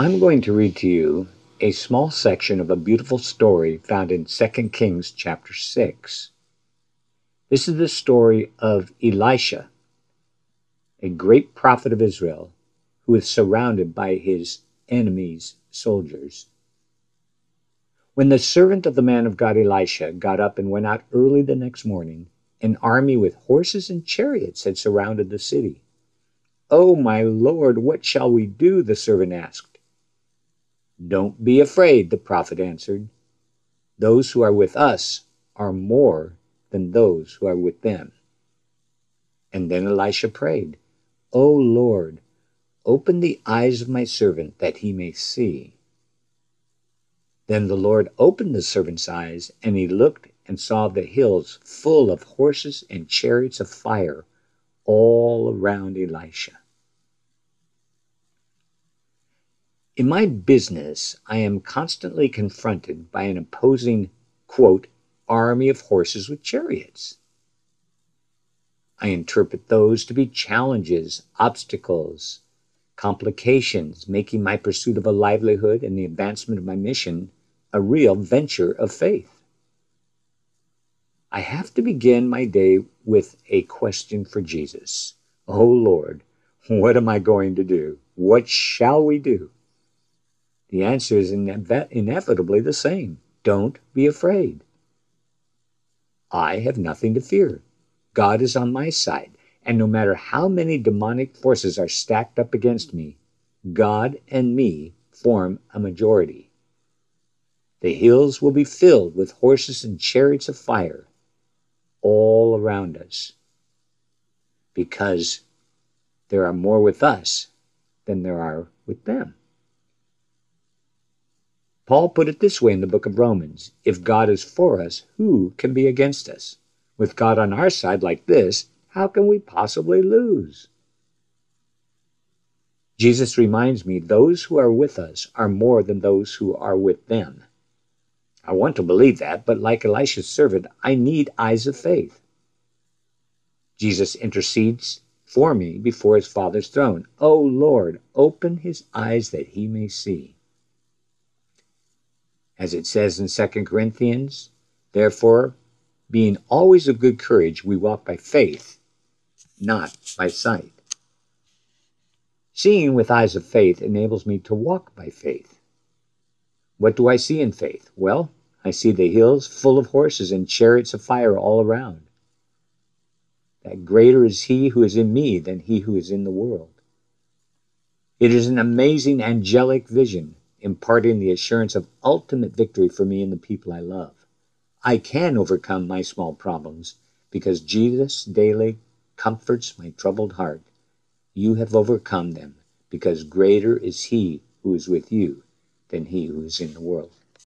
I'm going to read to you a small section of a beautiful story found in 2 Kings chapter 6. This is the story of Elisha, a great prophet of Israel who is surrounded by his enemies' soldiers. When the servant of the man of God Elisha got up and went out early the next morning, an army with horses and chariots had surrounded the city. Oh, my lord, what shall we do? the servant asked. Don't be afraid, the prophet answered. Those who are with us are more than those who are with them. And then Elisha prayed, O Lord, open the eyes of my servant that he may see. Then the Lord opened the servant's eyes, and he looked and saw the hills full of horses and chariots of fire all around Elisha. In my business, I am constantly confronted by an opposing, quote, army of horses with chariots. I interpret those to be challenges, obstacles, complications, making my pursuit of a livelihood and the advancement of my mission a real venture of faith. I have to begin my day with a question for Jesus. Oh Lord, what am I going to do? What shall we do? The answer is inevitably the same. Don't be afraid. I have nothing to fear. God is on my side, and no matter how many demonic forces are stacked up against me, God and me form a majority. The hills will be filled with horses and chariots of fire all around us because there are more with us than there are with them. Paul put it this way in the book of Romans If God is for us, who can be against us? With God on our side like this, how can we possibly lose? Jesus reminds me those who are with us are more than those who are with them. I want to believe that, but like Elisha's servant, I need eyes of faith. Jesus intercedes for me before his Father's throne. O oh Lord, open his eyes that he may see as it says in 2 Corinthians. Therefore, being always of good courage, we walk by faith, not by sight. Seeing with eyes of faith enables me to walk by faith. What do I see in faith? Well, I see the hills full of horses and chariots of fire all around. That greater is he who is in me than he who is in the world. It is an amazing angelic vision imparting the assurance of ultimate victory for me and the people I love. I can overcome my small problems because Jesus daily comforts my troubled heart. You have overcome them because greater is he who is with you than he who is in the world.